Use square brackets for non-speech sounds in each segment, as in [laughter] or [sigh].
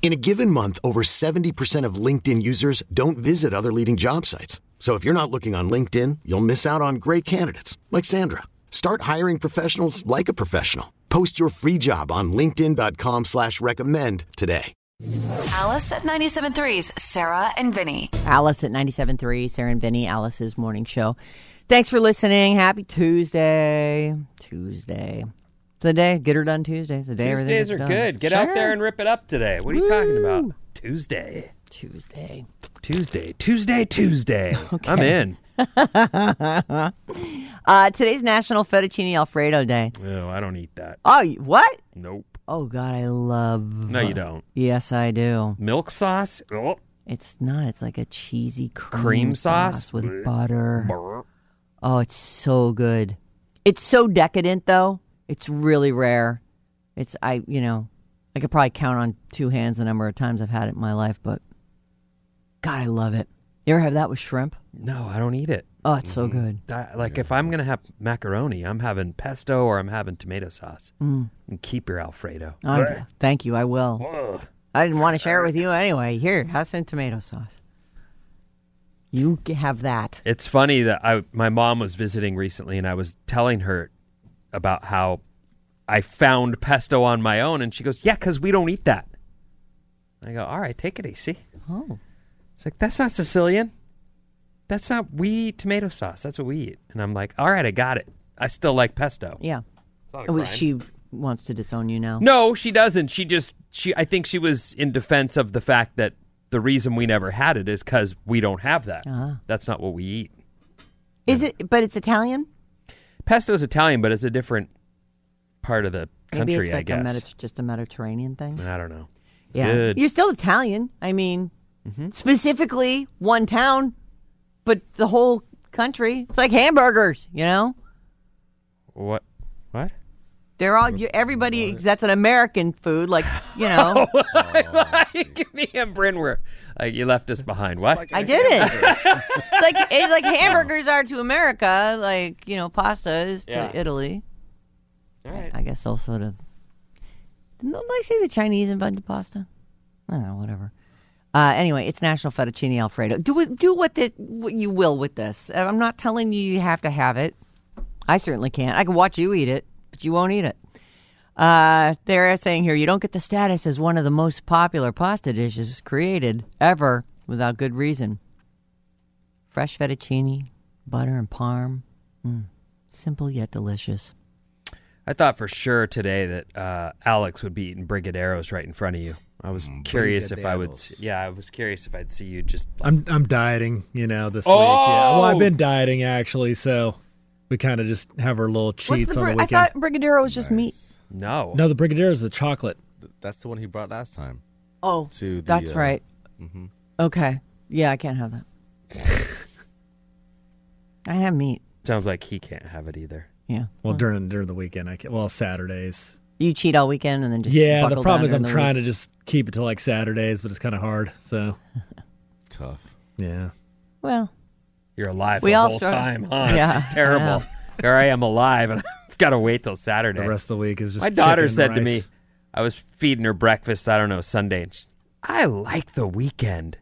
In a given month, over 70% of LinkedIn users don't visit other leading job sites. So if you're not looking on LinkedIn, you'll miss out on great candidates like Sandra. Start hiring professionals like a professional. Post your free job on linkedin.com slash recommend today. Alice at 97.3's Sarah and Vinny. Alice at 97.3, Sarah and Vinny, Alice's morning show. Thanks for listening. Happy Tuesday. Tuesday. It's the day. Get her done Tuesday. It's the day everything Tuesdays gets are done. good. Get Sure. out there and rip it up today. What are you talking about? Tuesday. Tuesday. Tuesday. Tuesday. Tuesday. [laughs] I'm in. [laughs] Uh, today's National Fettuccine Alfredo Day. No, I don't eat that. Oh, you- what? Nope. Oh, God, I love. No, you don't. Yes, I do. Milk sauce? Oh. It's not. It's like a cheesy cream, Cream sauce? with butter. Brr. Oh, it's so good. It's so decadent though. It's really rare. It's I, you know, I could probably count on two hands the number of times I've had it in my life, but God, I love it. You ever have that with shrimp? No, I don't eat it. Oh, it's so good. I, like if I'm gonna have macaroni, I'm having pesto or I'm having tomato sauce. Mm. And keep your Alfredo. Oh, thank you. I will. Ugh. I didn't want to share it with you anyway. Here, have some tomato sauce. You g- have that. It's funny that I my mom was visiting recently, and I was telling her about how I found pesto on my own, and she goes, "Yeah, because we don't eat that." I go, "All right, take it easy." Oh, It's like that's not Sicilian. That's not we eat tomato sauce. That's what we eat. And I'm like, "All right, I got it. I still like pesto." yeah. It's not a Oh, crime. she wants to disown you now. No, she doesn't. She just she. I think she was in defense of the fact that the reason we never had it is because we don't have that. Uh-huh. That's not what we eat. Is it? But it's Italian. Pesto is Italian, but it's a different part of the country, Maybe it's like I a guess. Medi- just a Mediterranean thing. I don't know. It's Yeah, Good. you're still Italian. I mean, Mm-hmm. specifically one town, but the whole country. It's like hamburgers, you know. What? What? They're all you, everybody. That's an American food, like you know. [laughs] [laughs] Give me a Brynwer. Like you left us behind. What? I did it. [laughs] it's like it's like hamburgers are to America, like you know, pasta is to Yeah. Italy. All right. I guess also to. Didn't they say the Chinese invented pasta? I don't know, whatever. Uh, anyway, it's National Fettuccine Alfredo. Do it, do what this what you will with this. Uh, I'm not telling you you have to have it. I certainly can't. I can watch you eat it, but you won't eat it. Uh, they're saying here you don't get the status as one of the most popular pasta dishes created ever without good reason. Fresh fettuccine, butter and parm, mm, simple yet delicious. I thought for sure today that uh, Alex would be eating brigadeiros right in front of you. I was curious if I would. See, yeah, I was curious if I'd see you just. I'm I'm dieting, you know, this week. Yeah. Well, I've Oh! been dieting actually, so we kind of just have our little cheats on the weekend. I thought brigadeiro was just meat. No. No, the brigadeiro is the chocolate. Th- That's the one he brought last time. Oh, To the, that's uh, right. mhm. Okay. Yeah, I can't have that. [laughs] I have meat. Sounds like he can't have it either. Yeah. Well, during during the weekend, I can, well Saturdays. You cheat all weekend and then just yeah, the buckle problem down is I'm the trying week. to just keep it to like Saturdays, but it's kind of hard. So It's [laughs] tough. yeah, Well, You're alive We the all whole struggle. time, huh? Yeah, It's terrible. Here I am alive, and I've got to wait till Saturday. the rest of the week is just My daughter chicken said and to me. I was feeding her breakfast, I don't know, Sunday, and she, I like the weekend.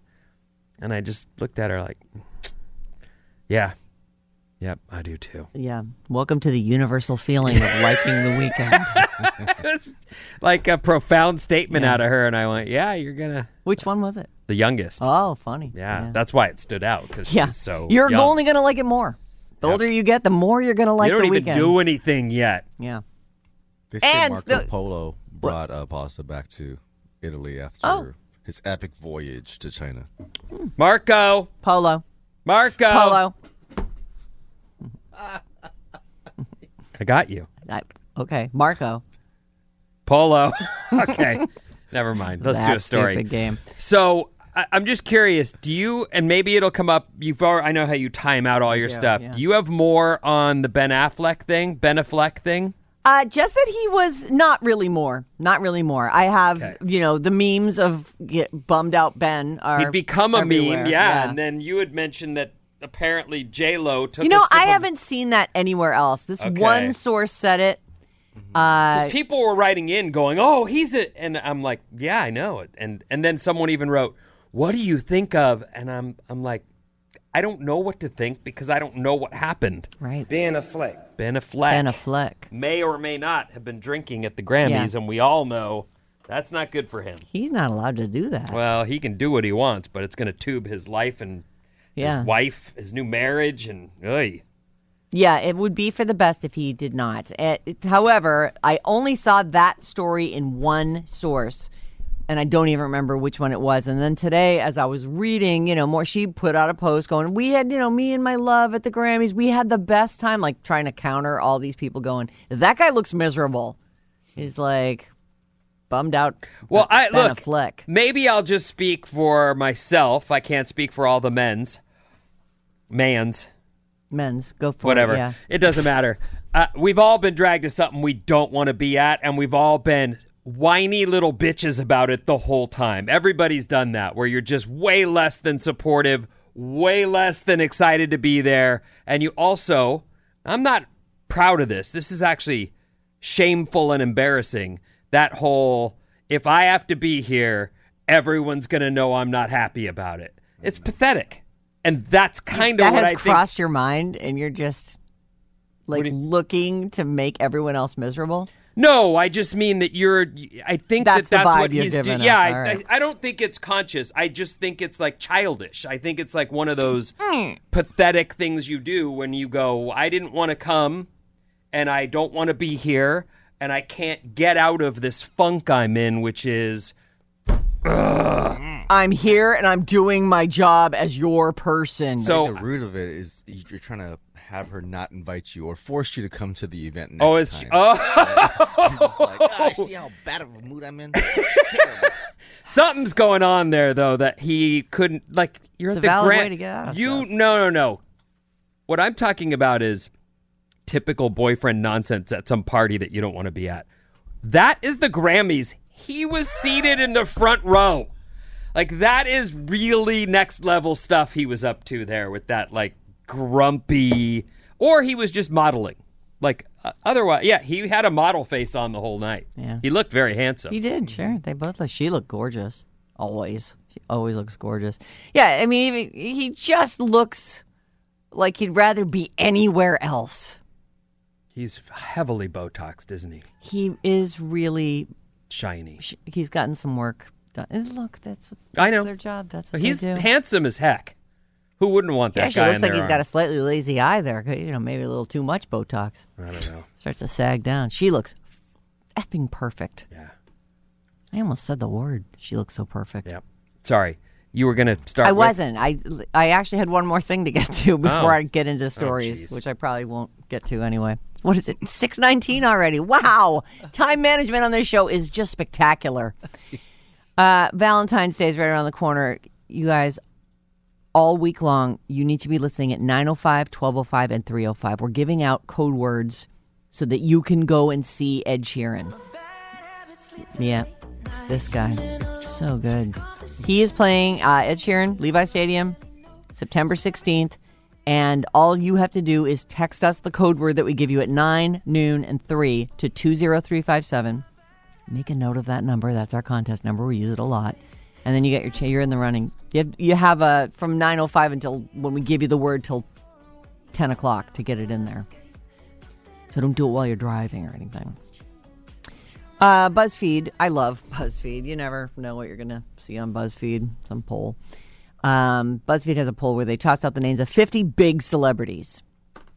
And I just looked at her like, yeah, yep, I do too. yeah. Welcome to the universal feeling of liking the weekend. [laughs] it's like a profound statement Yeah. out of her, and I went, yeah, you're going to, Which one was it? the youngest. Oh, funny. yeah, that's why it stood out, because yeah. she's so You're young. only gonna like it more. The older you get, the more you're gonna like You don't the even weekend. do anything yet. yeah. They say And Marco the- Polo brought uh, pasta back to Italy after Oh. his epic voyage to China. Marco, Polo. Marco, Polo. I got you. I, okay, Marco. Polo. [laughs] okay, never mind. Let's that do a story. Stupid game. So I, I'm just curious. Do you? And maybe it'll come up. You've. Already, I know how you time out all your do, stuff. yeah. Do you have more on the Ben Affleck thing? Ben Affleck thing? Uh, just that he was not really more. Not really more. I have, Okay. you know, the memes of get bummed out Ben are. He'd become a everywhere. meme, yeah, And then you had mentioned that apparently J Lo took. you know, I haven't seen that anywhere else. This Okay. one source said it. Uh, 'Cause people were writing in going, "Oh, he's a," and I'm like, "Yeah, I know it." And and then someone even wrote, "What do you think of?" And I'm I'm like, I don't know what to think because I don't know what happened. right. Ben Affleck. Ben Affleck Ben Affleck. may or may not have been drinking at the Grammys, Yeah. and we all know that's not good for him. He's not allowed to do that. Well, he can do what he wants, but it's going to tube his life and yeah. his wife, his new marriage, and oy. Yeah, it would be for the best if he did not. It- it- however, I only saw that story in one source, and I don't even remember which one it was. And then today, as I was reading, you know, more, she put out a post going, "We had, you know, me and my love at the Grammys. We had the best time." Like trying to counter all these people going, "That guy looks miserable." He's like bummed out. Well, I look. Affleck. Maybe I'll just speak for myself. I can't speak for all the men's, man's. Men's go for whatever. it. Yeah. It doesn't matter. Uh, we've all been dragged to something we don't want to be at, and we've all been whiny little bitches about it the whole time. Everybody's done that, where you're just way less than supportive, way less than excited to be there. And you also, I'm not proud of this. This is actually shameful and embarrassing. That whole, if I have to be here, everyone's going to know I'm not happy about it. It's pathetic. And that's kind of that what has I think. crossed your mind, and you're just like you- looking to make everyone else miserable. No, I just mean that you're. I think That's that the that's vibe what you're he's doing. Yeah, I, right. I, I don't think it's conscious. I just think it's like childish. I think it's like one of those Mm. pathetic things you do when you go, "I didn't want to come, and I don't want to be here, and I can't get out of this funk I'm in, which is." I'm here and I'm doing my job as your person. So- I the root of it is you're trying to have her not invite you or force you to come to the event next Oh, it's time. oh, You're just like, "Ah, I see how [laughs] bad of a mood I'm in. [laughs] Something's going on there though that he couldn't like. You're It's at a the valid Gra- way to get out of You stuff. no no no. What I'm talking about is typical boyfriend nonsense at some party that you don't want to be at. That is the Grammys. He was seated in the front row. Like that is really next level stuff he was up to there with that like grumpy or he was just modeling. Like uh, otherwise, yeah, he had a model face on the whole night. Yeah. He looked very handsome. he did, sure. They both look. She looked gorgeous. Always. She always looks gorgeous. Yeah, I mean, even- he just looks like he'd rather be anywhere else. He's heavily botoxed, isn't he? He is really. Shiny. sh- He's gotten some work done. And look, that's, what, I know. their job. That's what He's they do. handsome as heck. Who wouldn't want that she guy looks like he's got a slightly lazy eye there. You know, maybe a little too much Botox. I don't know. [sighs] Starts to sag down. She looks effing perfect. Yeah. I almost said the word. She looks so perfect. Yeah. Sorry. You were going to start I with- wasn't. I I actually had one more thing to get to [laughs] before Oh. I get into stories, jeez. which I probably won't get to anyway. What is it? Six nineteen already. Wow. Time management on this show is just spectacular. [laughs] Uh, Valentine's Day is right around the corner. You guys, all week long, you need to be listening at 905, 1205, and 305. We're giving out code words so that you can go and see Ed Sheeran. Yeah, this guy. So good. He is playing uh, Ed Sheeran, Levi Stadium, September 16th. And all you have to do is text us the code word that we give you at 9, noon, and 3 to 20357. Make a note of that number. That's our contest number. We use it a lot. And then you get your cha- you're in the running. You have, you have a from 9:05 until when we give you the word till 10 o'clock to get it in there. So don't do it while you're driving or anything. Uh, BuzzFeed. I love BuzzFeed. You never know what you're going to see on BuzzFeed, some poll. Um, BuzzFeed has a poll where they toss out the names of 50 big celebrities.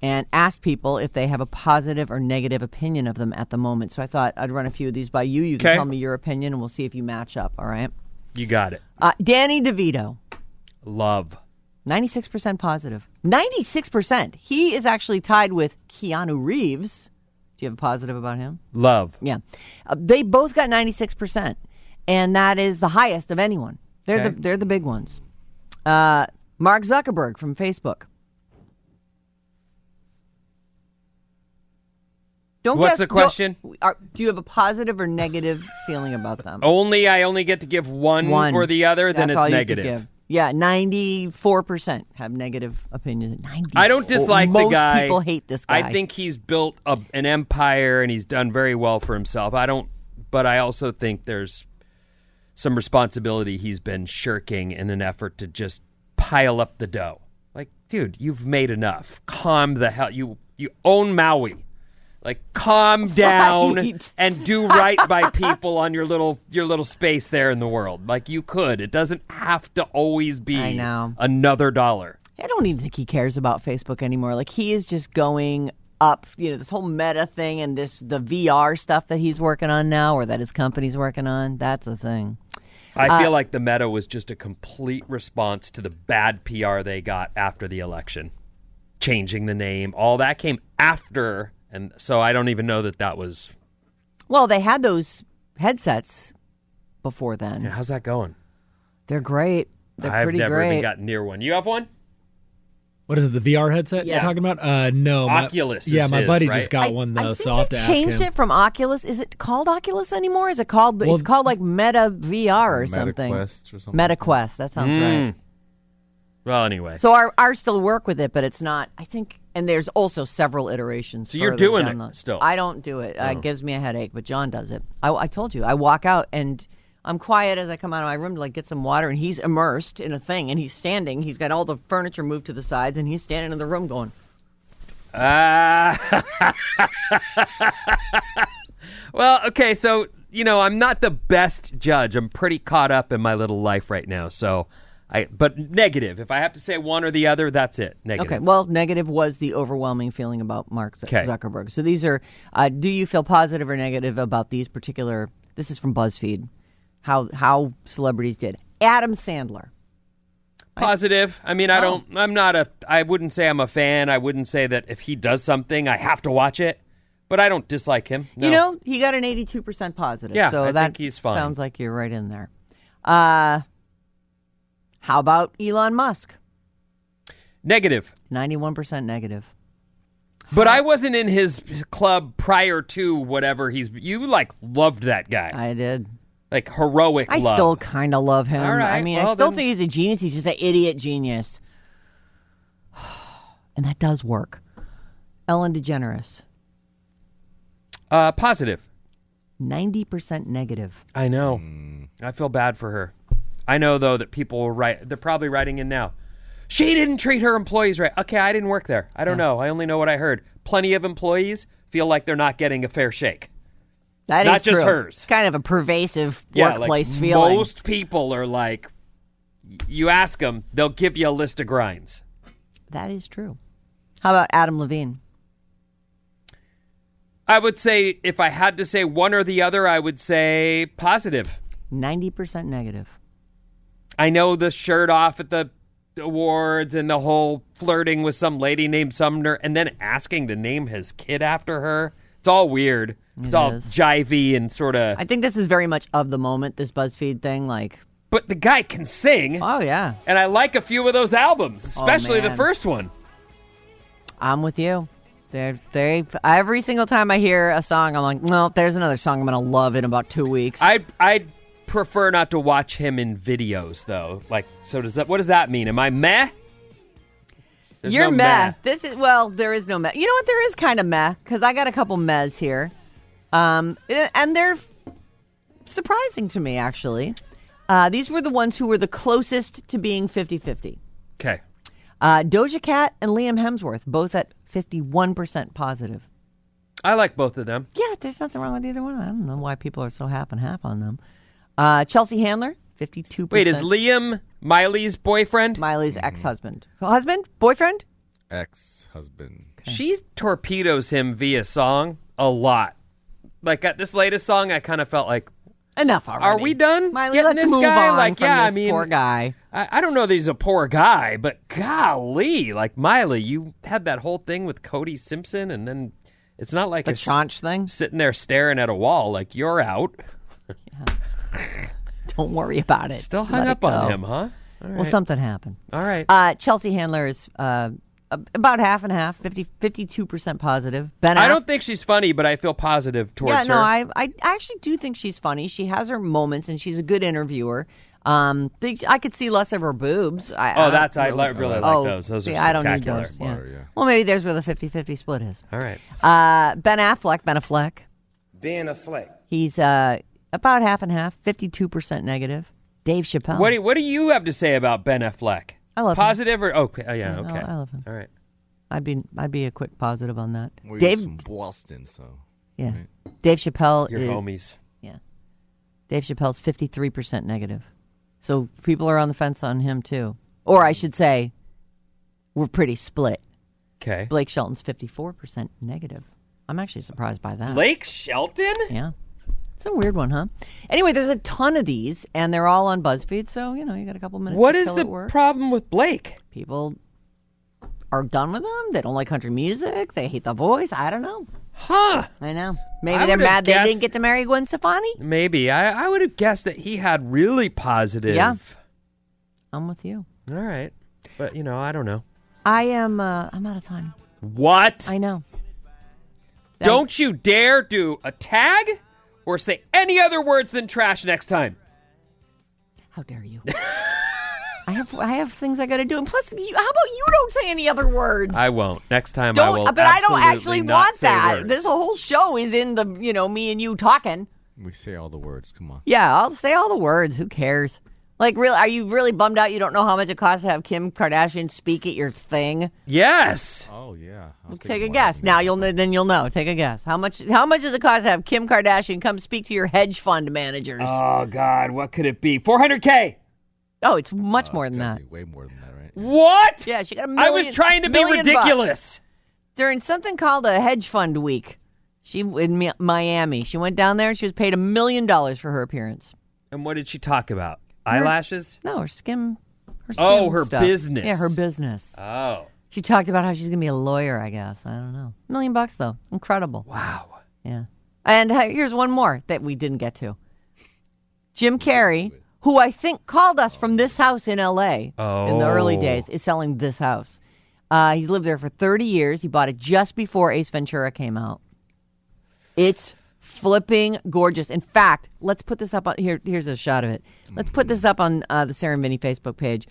and ask people if they have a positive or negative opinion of them at the moment. So I thought I'd run a few of these by you. You can Okay. tell me your opinion, and we'll see if you match up. All right. You got it. Uh, Danny DeVito, Love. 96% positive. 96%. He is actually tied with Keanu Reeves. Do you have a positive about him? Love. Yeah. Uh, they both got 96%. And that is the highest of anyone. They're, Okay. the, they're the big ones. Uh, Mark Zuckerberg from Facebook. Don't What's guess- the question? are- do you have a positive or negative feeling about them? Only I only get to give one, One or the other, then it's all negative. Yeah, ninety-four percent have negative opinions. Ninety. I don't dislike Most the guy. people hate this guy. I think he's built a, an empire and he's done very well for himself. I don't, but I also think there's some responsibility he's been shirking in an effort to just pile up the dough. Like, dude, you've made enough. Calm the hell. You you own Maui. Like, calm [laughs] down Right. and do right by people on your little your little space there in the world. Like you could. It doesn't have to always be I know. another dollar. I don't even think he cares about Facebook anymore. Like he is just going up, you know, this whole meta thing and this the VR stuff that he's working on now, or that his company's working on. That's the thing. I Uh, feel like the meta was just a complete response to the bad PR they got after the election, changing the name. All that came after, and so I don't even know that that was. Well, they had those headsets before then. How's that going? They're great. They're I've pretty never great. even gotten near one. You have one? What is it? The VR headset Yeah. you're talking about? Uh, no. my- Oculus is yeah, my his, buddy right? just got I- one I though, think so I'll have to changed ask him. it from Oculus. Is it called Oculus anymore? Is it called? Well, it's called like Meta VR or something. MetaQuest or something Meta. Quest. That sounds Mm. right. Well, anyway. So our ours still work with it, but it's not. I think, and there's also several iterations. So you're doing it the- still? I don't do it. Oh. It gives me a headache, but John does it. I, I told you. I walk out and I'm quiet as I come out of my room to like get some water, and he's immersed in a thing, and he's standing. He's got all the furniture moved to the sides, and he's standing in the room going. Ah. [laughs] well, okay, so you know I'm not the best judge. I'm pretty caught up in my little life right now, so I. But negative. If I have to say one or the other, that's it. Negative. Okay, well, negative was the overwhelming feeling about Mark Z- Okay. Zuckerberg. So these are. Uh, do you feel positive or negative about these particular? This is from BuzzFeed. How how celebrities did. Adam Sandler. Positive. I mean, I Oh. don't. I'm not a. I wouldn't say I'm a fan. I wouldn't say that if he does something, I have to watch it. But I don't dislike him. No. You know, he got an 82% positive. Yeah, so I that think he's fine. sounds like you're right in there. Uh, how about Elon Musk? negative. 91% negative. But I wasn't in his club prior to whatever he's. You like loved that guy, I did. like heroic. I love. still kind of love him. Right, I mean, I still then- think he's a genius. He's just an idiot genius. [sighs] And that does work. Ellen DeGeneres, uh, positive. 90% negative. I know. I feel bad for her. I know though that people will write. They're probably writing in now. She didn't treat her employees right. Okay, I didn't work there. I don't know. I only know what I heard. Plenty of employees feel like they're not getting a fair shake. That is Not just true. hers. It's kind of a pervasive Yeah, workplace like feeling. most people are like. You ask them, they'll give you a list of grinds. That is true. How about Adam Levine? I would say if I had to say one or the other, I would say positive. 90% negative. I know the shirt off at the awards and the whole flirting with some lady named Sumner and then asking to name his kid after her. It's all weird. It's It all is. jivey and sort of. I think this is very much of the moment, this BuzzFeed thing. Like, But the guy can sing, oh, yeah, and I like a few of those albums, oh, especially the first one. I'm with you. They're, they every single time I hear a song, I'm like, well, there's another song I'm going to love in about two weeks. I I prefer not to watch him in videos though. Like, so does that? What does that mean? Am I meh? There's You're no meh. This is well, there is no meh. You know what? There is kind of meh because I got a couple mehs here, um, and they're surprising to me actually. Uh, these were the ones who were the closest to being 50-50. Okay. Uh, Doja Cat and Liam Hemsworth both at 51% positive. I like both of them. Yeah, there's nothing wrong with either one. I don't know why people are so half and half on them. Uh, Chelsea Handler, 52%. Wait, is Liam Miley's boyfriend? Miley's ex-husband. Husband? Boyfriend? Ex-husband. thing. She torpedoes him via song a lot. Like at this latest song, I kind of felt like, Enough already. are we done? Miley, getting let's this move guy? on like, from yeah, this I mean, poor guy. I, I don't know that he's a poor guy, but golly, like Miley, you had that whole thing with Cody Simpson, and then it's not like The you're s- chaunch thing. sitting there staring at a wall. Like you're out. [laughs] Don't worry about it. Still hung Let it up on go. him, huh? All right. Well, something happened. All right. Uh, Chelsea Handler is uh, a- about half and half, 50, 52% positive. Ben I don't think she's funny, but I feel positive towards yeah, her. no, I, I actually do think she's funny. She has her moments, and she's a good interviewer. Um, think- I could see less of her boobs. I, Oh, I that's I really, li- really like oh, those. Those are see, I don't need spectacular. those. Yeah. Yeah. Well, maybe there's where the 50-50 split is. All right. Uh, ben Affleck, Ben Affleck, Ben Affleck. he's uh, about half and half, 52% negative. Dave Chappelle. What do, what do you have to say about Ben Affleck? I love him. Positive or okay? Oh, yeah, Yeah, okay. I love him. All right. I'd be I'd be a quick positive on that. We're Dave, from Boston, so yeah, Dave Chappelle Your is homies. yeah. Dave Chappelle's fifty three percent negative, so people are on the fence on him too. Or I should say, we're pretty split. Okay. Blake Shelton's fifty four percent negative. I'm actually surprised by that. Blake Shelton? Yeah. It's a weird one, huh? Anyway, there's a ton of these, and they're all on BuzzFeed, so you know you got a couple minutes. What to is kill the work. problem with Blake? People are done with them. They don't like country music. They hate the voice. I don't know. Huh. I know. Maybe I they're would've mad they guessed- didn't get to marry Gwen Stefani. Maybe. I, I would have guessed that he had really positive. Yeah. I'm with you. All right. But, you know, I don't know. I am. Uh, I'm out of time. What? I know. Don't you dare do a tag or say any other words than trash next time. How dare you? I have. I have things I got to do. And plus, you, how about you don't say any other words? I won't. Next time I don't. will. but I don't actually want that. This whole show is in the. You know, me and you talking. we say all the words. Come on. Yeah, I'll say all the words. Who cares? Like, really, are you really bummed out? You don't know how much it costs to have Kim Kardashian speak at your thing? Yes. Oh yeah. I Take a guess. Now there. you'll kn- then you'll know. Take a guess. How much? How much does it cost to have Kim Kardashian come speak to your hedge fund managers? Oh, God. What could it be? 400K. oh, it's much Oh, more than that. Way more than that, right? What? Yeah, she got a million. I was trying to be million bucks. ridiculous. during something called a hedge fund week. She in Mi- Miami. She went down there and she was paid a million dollars for her appearance. And what did she talk about? Eyelashes? No, her skim. Her Oh, her stuff. business. Yeah, her business. Oh. She talked about how she's gonna be a lawyer. I guess I don't know. Million bucks though, incredible. Wow. Yeah. And uh, here's one more that we didn't get to. Jim Carrey, who I think called us from this house in L.A. in the early Oh. days, is selling this house. Uh, he's lived there for 30 years. He bought it just before Ace Ventura came out. It's flipping gorgeous. In fact, let's put this up on here. Here's a shot of it. Let's put this up on uh, the Sarah and Vinny Facebook page.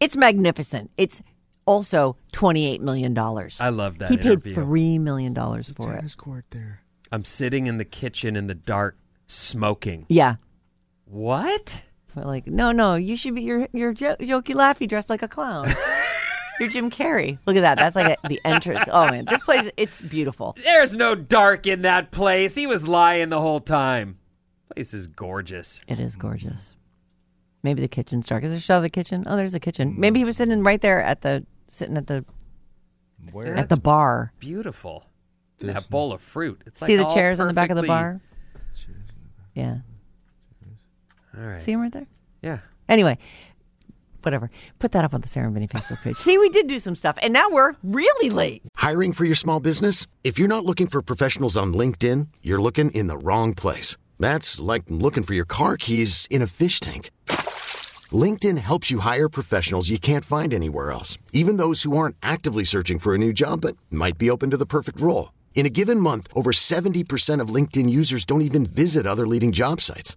It's magnificent. It's also $28 million. I love that He paid interview. $3 million for it. Tennis court there. I'm sitting in the kitchen in the dark smoking. Yeah. What? We're like, no, no, you should be your your jo- jokey laughy dressed like a clown. [laughs] you're Jim Carrey. Look at that. That's like a, the entrance. Oh man, this place it's beautiful. There's no dark in that place. He was lying the whole time. Place is gorgeous. It is gorgeous. Maybe the kitchen's dark. Is there a shot of the kitchen? Oh, there's a kitchen. Maybe he was sitting right there at the sitting at the Where? at the bar. Beautiful. There's that bowl of fruit. It's See like the all chairs on the back of the bar. Yeah. All right. See him right there. Yeah. Anyway, whatever. Put that up on the Sarah and Vinny Facebook page. See, we did do some stuff, and now we're really late. Hiring for your small business? If you're not looking for professionals on LinkedIn, you're looking in the wrong place. That's like looking for your car keys in a fish tank. LinkedIn helps you hire professionals you can't find anywhere else, even those who aren't actively searching for a new job but might be open to the perfect role. In a given month, over 70% of LinkedIn users don't even visit other leading job sites.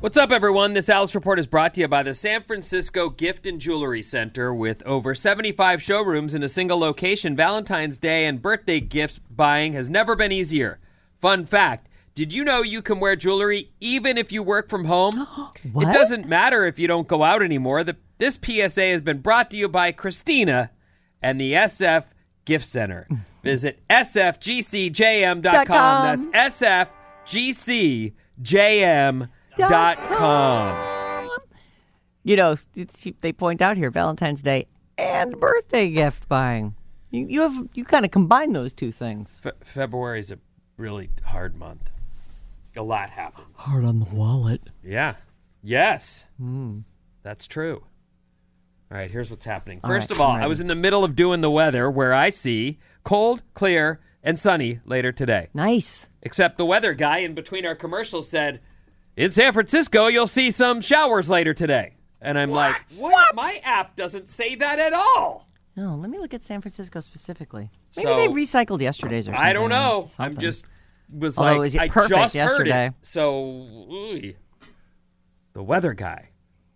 What's up, everyone? This Alice Report is brought to you by the San Francisco Gift and Jewelry Center. With over 75 showrooms in a single location, Valentine's Day and birthday gifts buying has never been easier. Fun fact Did you know you can wear jewelry even if you work from home? [gasps] What? It doesn't matter if you don't go out anymore. The, this PSA has been brought to you by Christina and the SF Gift Center. [laughs] Visit sfgcjm.com. That's sfgcjm.com. You know, they point out here Valentine's Day and birthday gift buying. You, you have you kind of combine those two things. Fe- February is a really hard month. A lot happens. Hard on the wallet. Yeah. Yes. Hmm. That's true. All right, here's what's happening. All First right, of all, I'm was in the middle of doing the weather where I see cold, clear, and sunny later today. Nice. Except the weather guy in between our commercials said, in San Francisco, you'll see some showers later today. And I'm like, what? My app doesn't say that at all. No, let me look at San Francisco specifically. Maybe So- they recycled yesterday's or something. I don't know. I'm just was Although like it was I perfect just yesterday. heard it. So ooh. the weather guy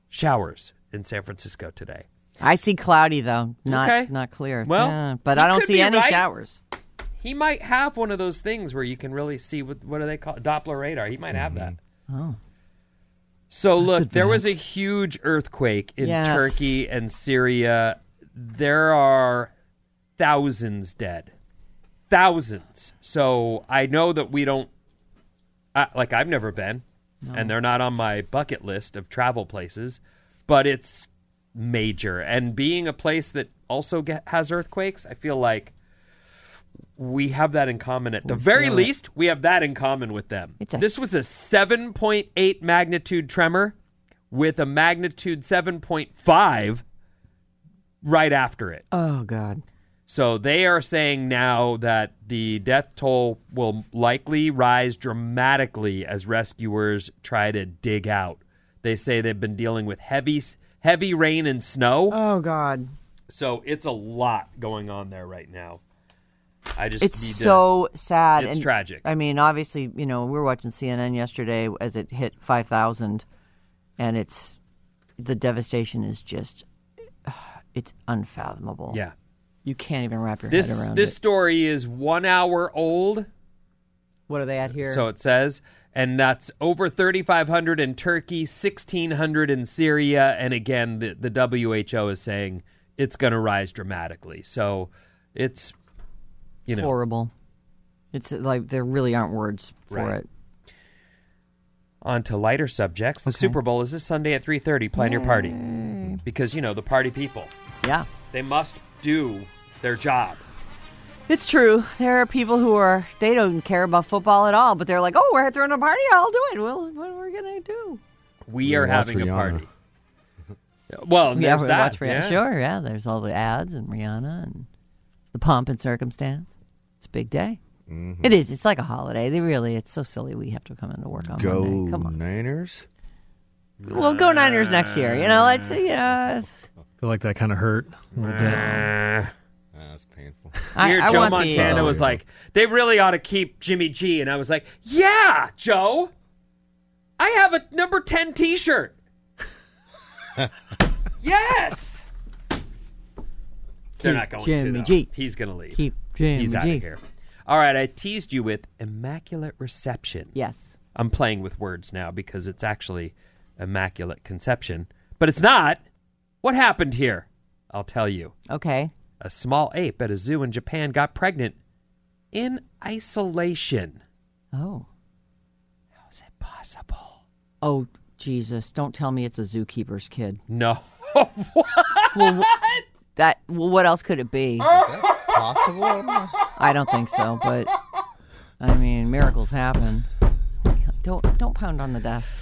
showers in San Francisco today. I see cloudy though, not Okay. not clear. Well, Yeah, but I don't see any right. showers. He might have one of those things where you can really see what what do they call? Doppler radar. He might have that. Mm-hmm. Oh. So look, there was a advanced. huge earthquake in Yes. Turkey and Syria. There are thousands dead. Thousands. So I know that we don't I, like I've never been and they're not on my bucket list of travel places, but it's major and being a place that also get, has earthquakes, I feel like we have that in common. At the very least, we have that in common with them. A- this was a 7.8 magnitude tremor with a magnitude 7.5 right after it. Oh God. So they are saying now that the death toll will likely rise dramatically as rescuers try to dig out. They say they've been dealing with heavy heavy rain and snow. Oh God. So it's a lot going on there right now. I just It's need to- so sad. It's and, tragic. I mean, obviously, you know, we were watching CNN yesterday as it hit five thousand, and it's the devastation is just [sighs] it's unfathomable. yeah. you can't even wrap your This head around this it. story is 1 hour old. What are they at here? So it says, and that's over 3,500 in Turkey, 1,600 in Syria, and again, the, the WHO is saying it's going to rise dramatically. So it's, you know, horrible. It's like there really aren't words for Right. it. on to lighter subjects. The Okay. Super Bowl is this Sunday at 3:30. Plan your party because you know the party people. Yeah. They must do their job. It's true. There are people who are they don't care about football at all, but they're like, "Oh, we're throwing a party. I'll do it. Well, what are we gonna do?" We Yeah, are watch having a party. Well, yeah, there's we that. watch Rihanna. yeah. Sure, yeah. There's all the ads and Rihanna and the pomp and circumstance. It's a big day. Mm-hmm. It is. It's like a holiday. They really. It's so silly. We have to come into work on Go Monday. Come on. Niners. We'll go Niners next year. You know, let's you know. it's- feel like that kind of hurt a little bit. That's painful. I, Here, I Joe want the- Montana was like, they really ought to keep Jimmy G. And I was like, yeah, Joe. I have a number 10 t shirt. [laughs] yes. They're not going Jimmy to. Though. G. He's going to leave. keep Jimmy He's out G. of here. All right, I teased you with immaculate reception. Yes. I'm playing with words now because it's actually immaculate conception, but it's not. What happened here? I'll tell you. Okay. A small ape at a zoo in Japan got pregnant in isolation. Oh. How's it possible? Oh Jesus! Don't tell me it's a zookeeper's kid. No. [laughs] Well, wh- that well, what else could it be? Is that possible? I don't think so, but I mean, miracles happen. Don't don't pound on the desk.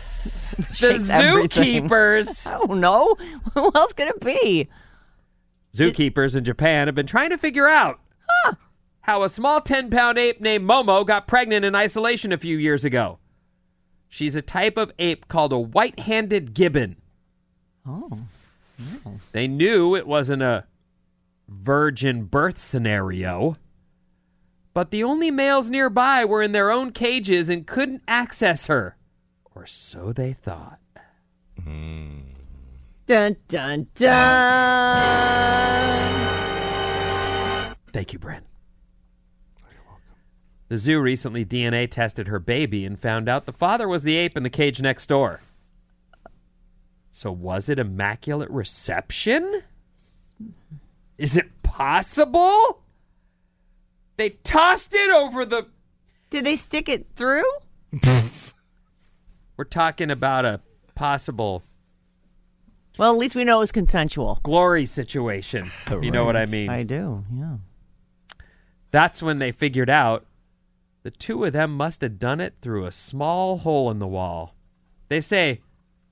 The Shakes everything. zookeepers. [laughs] I don't know. Who else could it be? Zookeepers in Japan have been trying to figure out how a small 10 pound ape named Momo got pregnant in isolation a few years ago. She's a type of ape called a white handed gibbon. Oh. Oh. They knew it wasn't a virgin birth scenario, but the only males nearby were in their own cages and couldn't access her. Or so they thought. Hmm. Dun dun dun. Thank you, Brent. The zoo recently DNA tested her baby and found out the father was the ape in the cage next door. So was it immaculate reception? Is it possible? They tossed it over the. Did they stick it through? [laughs] We're talking about a possible Well, at least we know it was consensual. glory situation. if You know what I mean? I do. Yeah. That's when they figured out the two of them must have done it through a small hole in the wall. They say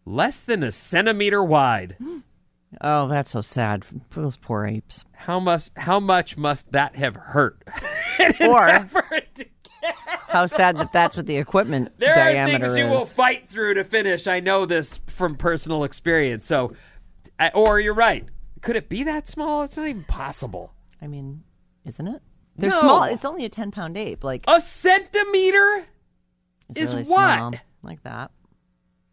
less than a centimeter wide. [gasps] Oh, that's so sad for those poor apes. How must how much must that have hurt? [laughs] Or [laughs] how sad that that's what the equipment [laughs] There are diameter things you is. will fight through to finish. I know this from personal experience. So, or you're right. Could it be that small? It's not even possible. I mean, isn't it? They're No. small. It's only a ten pound ape. Like A centimeter is really what? small, like that.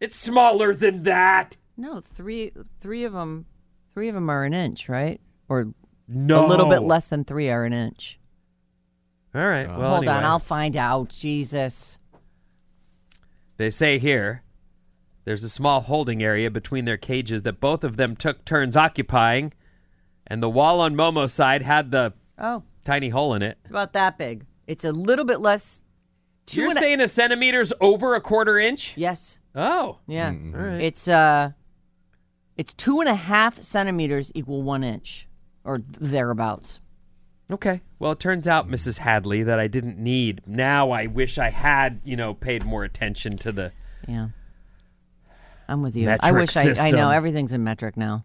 It's smaller than that. No, three three of them, three of them are an inch, right? Or No. a little bit less than three are an inch. All right. Uh, well, Hold on. I'll find out. Jesus. They say here there's a small holding area between their cages that both of them took turns occupying, and the wall on Momo's side had the Oh, tiny hole in it. it's about that big. It's a little bit less. Two You're and a- saying a centimeter's over a quarter inch? yes. Oh. Yeah. All right. It's uh, it's two and a half centimeters equal one inch, or thereabouts. Okay. Well, it turns out, Mrs. Hadley, that I didn't need. Now I wish I had, you know, paid more attention to the. Yeah. I'm with you. I Metric wish I, I system. know everything's in metric now.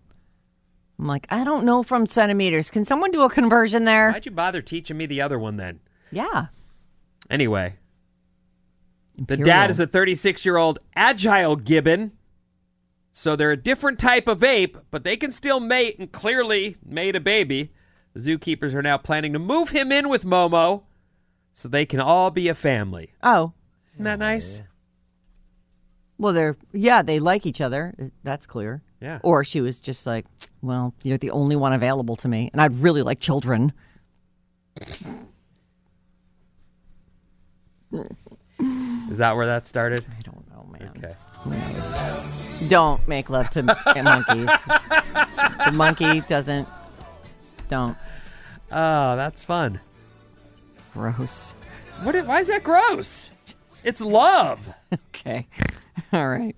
I'm like, I don't know from centimeters. Can someone do a conversion there? Why'd you bother teaching me the other one then? Yeah. Anyway, the Imperial. dad is a 36 year old agile gibbon. So they're a different type of ape, but they can still mate and clearly made a baby. The zookeepers are now planning to move him in with Momo so they can all be a family. Oh. Isn't that nice? Well, they're yeah, they like each other. Uh, That's clear. Yeah. Or she was just like, well, you're the only one available to me, and I'd really like children. [laughs] Is that where that started? I don't know, man. Okay. Don't make love to m- [laughs] monkeys. the monkey doesn't. Don't. Oh, that's fun. Gross. What? Why is that gross? It's love. [laughs] Okay. All right.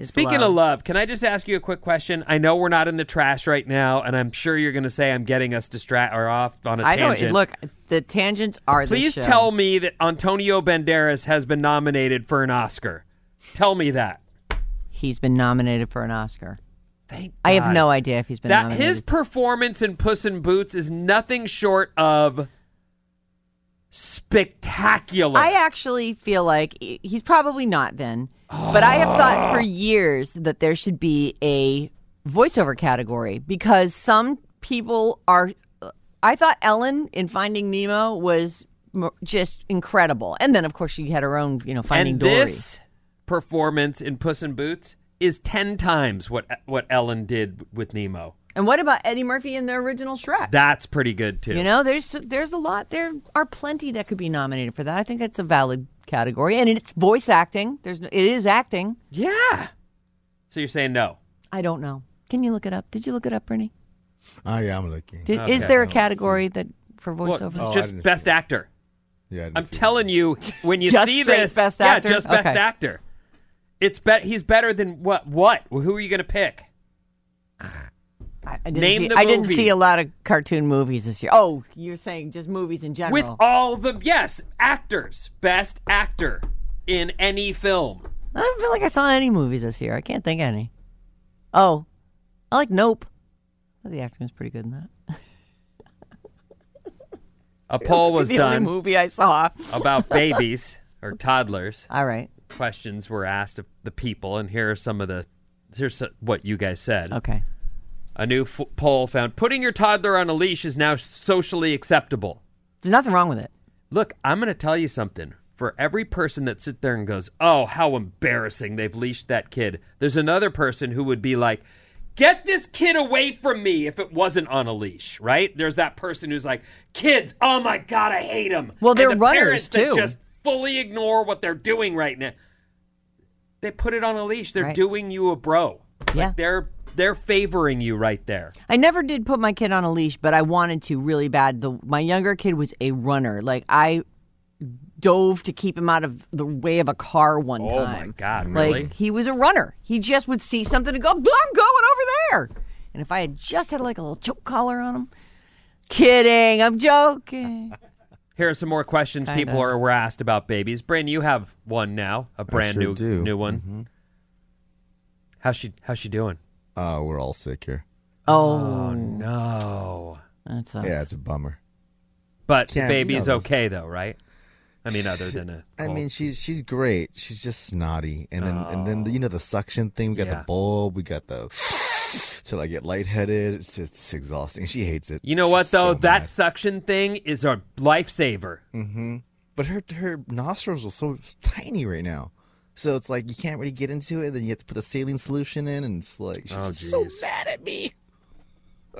Speaking of love, can I just ask you a quick question? I know we're not in the trash right now, and I'm sure you're going to say I'm getting us distract or off on a I don't tangent. look. The tangents are. Please the show. Tell me that Antonio Banderas has been nominated for an Oscar. Tell me that. He's been nominated for an Oscar. Thank I have no idea if he's been that nominated. his performance in Puss in Boots is nothing short of spectacular. I actually feel like he's probably not been, but I have thought for years that there should be a voiceover category because some people are. I thought Ellen in Finding Nemo was mo- just incredible, and then of course she had her own, you know, Finding and Dory. this performance in Puss in Boots is ten times what what Ellen did with Nemo. And what about Eddie Murphy in the original Shrek? That's pretty good too. You know, there's there's a lot. There are plenty that could be nominated for that. I think that's a valid category, and it's voice acting. There's no- it is acting. Yeah. So you're saying no? I don't know. Can you look it up? Did you look it up, Brittany? Oh yeah, I'm looking. Did, Okay. Is there a category that for Well, voiceover? Oh, I just didn't best actor. Yeah, I didn't I'm see telling you, when you [laughs] Just see this, best yeah, actor? just best Okay. actor. It's bet he's better than what? What? Who are you going to pick? I didn't, Name see, the I didn't see a lot of cartoon movies this year. Oh, you're saying just movies in general? With all the yes, actors, best actor in any film. I don't feel like I saw any movies this year. I can't think of any. Oh, I like Nope. Oh, the acting was pretty good in that. A poll was [laughs] the only done movie I saw. about [laughs] babies or toddlers. All right. Questions were asked of the people, and here are some of the. Here's what you guys said. Okay. A new f- poll found putting your toddler on a leash is now socially acceptable. There's nothing wrong with it. Look, I'm going to tell you something. For every person that sits there and goes, "Oh, how embarrassing they've leashed that kid," there's another person who would be like, "Get this kid away from me!" If it wasn't on a leash, right? There's that person who's like, "Kids, oh my god, I hate them." Well, they're and the runners, parents that just fully ignore what they're doing right now. They put it on a leash. They're Right. doing you a bro. Yeah. Like they're they're favoring you right there. I never did put my kid on a leash, but I wanted to really bad. The my younger kid was a runner. Like I dove to keep him out of the way of a car one Oh my time. God, Like really? he was a runner. He just would see something and go, "I'm going over there." And if I had just had like a little choke collar on him, kidding, I'm joking. Here are some more questions Kinda. people are were asked about babies. Bryn, you have one now, a brand sure new do. new one. Mhm. How's she how's she doing? Uh, we're all sick here. Oh, no. That sucks. Yeah, it's a bummer. But the Can't- you baby's know okay though, right? I mean, other than a. [laughs] I cold. mean, she's she's great. She's just snotty, and then and then you know the suction thing. We got Yeah. the bulb. We got the [sighs] till I get lightheaded. It's it's exhausting. She hates it. you know what though? so that mad. suction thing is a lifesaver. Mm-hmm. But her her nostrils are so tiny right now, so it's like you can't really get into it. Then you have to put a saline solution in, and it's like she's Oh, just so geez. mad at me.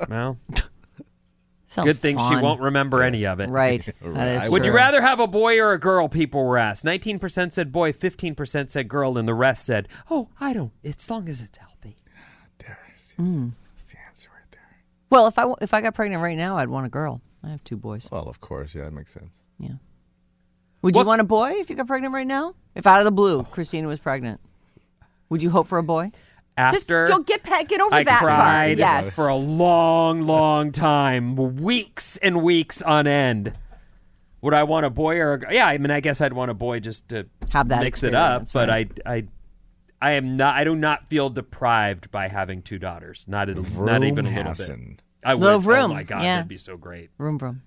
Well, [laughs] good thing she won't remember any of it. Right. Right. [laughs] That is I Would you rather have a boy or a girl? People were asked. Nineteen percent said boy, fifteen percent said girl, and the rest said, "Oh, I don't. As long as it's healthy." There's Mm. the answer right there. Well, if I if I got pregnant right now, I'd want a girl. I have two boys. Well, of course, yeah, that makes sense. Yeah. Would What- you want a boy if you got pregnant right now? If out of the blue, Christina was pregnant, would you hope for a boy? After Just don't get pa- get over I that cried part. Yes. for a long, long time, weeks and weeks on end. Would I want a boy or a girl? Yeah, I mean, I guess I'd want a boy just to Have that mix it up. experience, But right. I, I, I am not. I do not feel deprived by having two daughters. Not, a, not even a little bit. I would. Little vroom, Oh my god, yeah. that'd be so great. Vroom vroom.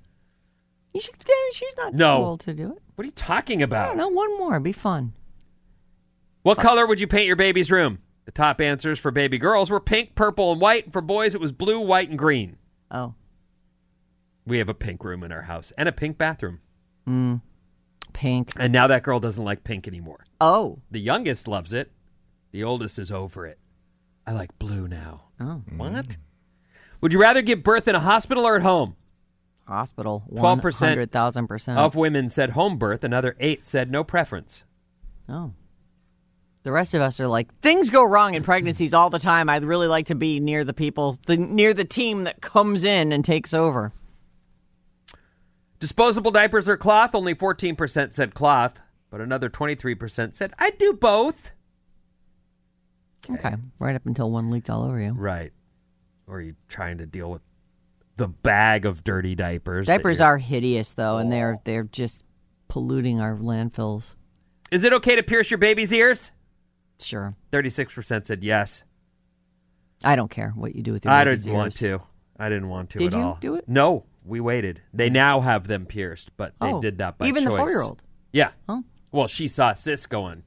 You should. yeah, She's not No. too old to do it. What are you talking I about? don't know. One more, It'd be fun. What color would you paint your baby's room? The top answers for baby girls were pink, purple, and white. For boys, it was blue, white, and green. Oh, We have a pink room in our house and a pink bathroom. mm. pink. And now that girl doesn't like pink anymore. Oh, The youngest loves it. The oldest is over it. I like blue now. oh, What? Would you rather give birth in a hospital or at home? Hospital. 12% hundred thousand percent. Of women said home birth. Another eight said no preference. Oh. The rest of us are like things go wrong in pregnancies all the time. I'd really like to be near the people, the, near the team that comes in and takes over. Disposable diapers or cloth? Only 14% said cloth, but another 23% said I'd do both. Okay. Right up until one leaked all over you. Right. Or are you trying to deal with the bag of dirty diapers? Diapers you're- hideous though, and they're they're just polluting our landfills. Is it okay to pierce your baby's ears? Sure. 36% said yes. I don't care what you do with your ears. I didn't want ears. to. I didn't want to Did at you all. do it? No, we waited. They mm-hmm. now have them pierced, but they Oh, did that by even the choice. four-year-old? Yeah. Huh? Well, she saw Sis going.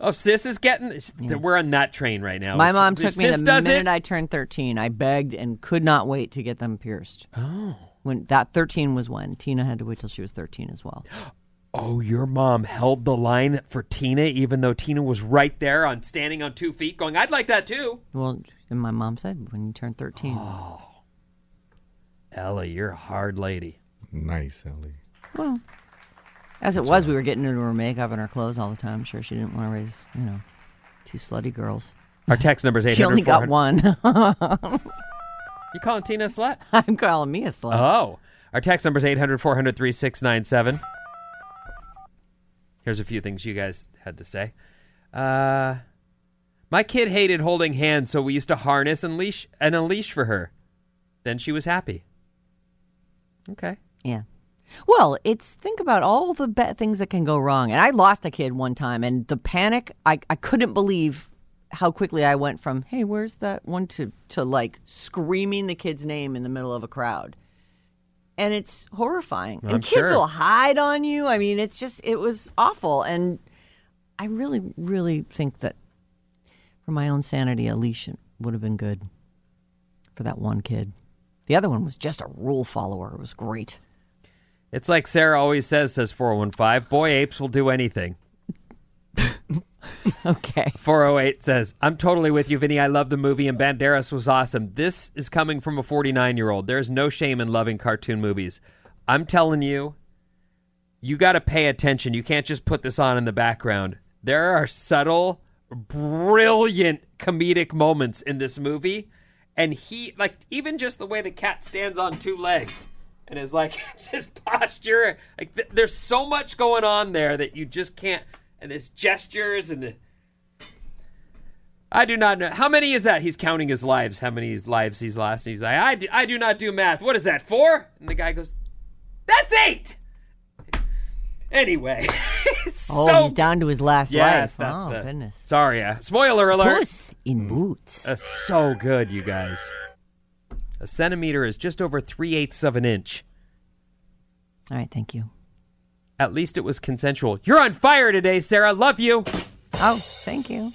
Oh, Sis is getting. We're on that train right now. My If- mom if took me Sis the does minute it, I turned 13. I begged and could not wait to get them pierced. Oh. When that 13 was when Tina had to wait till she was 13 as well. [gasps] Oh, your mom held the line for Tina, even though Tina was right there on standing on two feet, going, "I'd like that too." Well, and my mom said when you turn 13. Oh. [gasps] Ellie, you're a hard lady. Nice, Ellie. Well, as it was, we were getting into her makeup and her clothes all the time. I'm sure she didn't want to raise, you know, two slutty girls. Our text number is eight She only got one. You calling Tina a slut? [laughs] I'm calling me a slut. Oh. Our text number is 800 400 3697. Here's a few things you guys had to say. Uh, My kid hated holding hands, so we used to harness and leash and a leash for her. Then she was happy. Okay. Yeah. Well, it's think about all the bad things that can go wrong. And I lost a kid one time, and the panic, I, I couldn't believe how quickly I went from, hey, where's that one to, to like screaming the kid's name in the middle of a crowd. And it's horrifying. I'm and kids sure. will hide on you. I mean, it's just, it was awful. And I really, really think that for my own sanity, a leash would have been good for that one kid. The other one was just a rule follower. It was great. It's like Sarah always says, says 415, boy apes will do anything. [laughs] okay. 408 says, I'm totally with you, Vinny. I love the movie and Banderas was awesome. This is coming from a 49 year old. There's no shame in loving cartoon movies. I'm telling you, you got to pay attention. You can't just put this on in the background. There are subtle, brilliant comedic moments in this movie. And he, like, even just the way the cat stands on two legs and is like, [laughs] his posture, like, th- there's so much going on there that you just can't, and his gestures and. The, I do not know. How many is that? He's counting his lives. How many lives he's lost? He's like, I do, I do not do math. What is that, four? And the guy goes, That's eight. Anyway. [laughs] it's Oh, so- he's down to his last Yes, life. oh, the. goodness. Sorry. Uh, spoiler alert. Puss in boots. That's so good, you guys. A centimeter is just over three eighths of an inch. All right, thank you. At least it was consensual. You're on fire today, Sarah. Love you. Oh, thank you.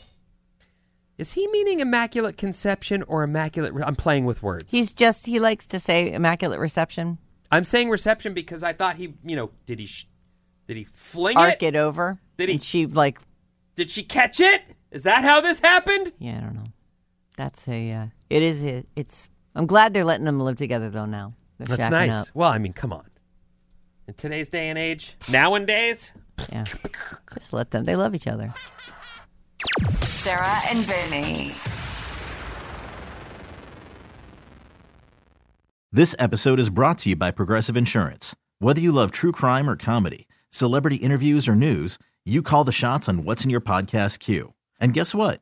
Is he meaning immaculate conception or immaculate? Re- I'm playing with words. He's just, he likes to say immaculate reception. I'm saying reception because I thought he, you know, did he, sh- did he fling Arc it? it over. Did he- And she, like, Did she catch it? Is that how this happened? yeah, I don't know. That's a, uh, it is, a, it's, I'm glad they're letting them live together, though, now. They're That's shacking nice. up. Well, I mean, come on. In today's day and age, nowadays, Yeah. just let them, they love each other. Sarah and Vinny. This episode is brought to you by Progressive Insurance. Whether you love true crime or comedy, celebrity interviews or news, you call the shots on what's in your podcast queue. And guess what?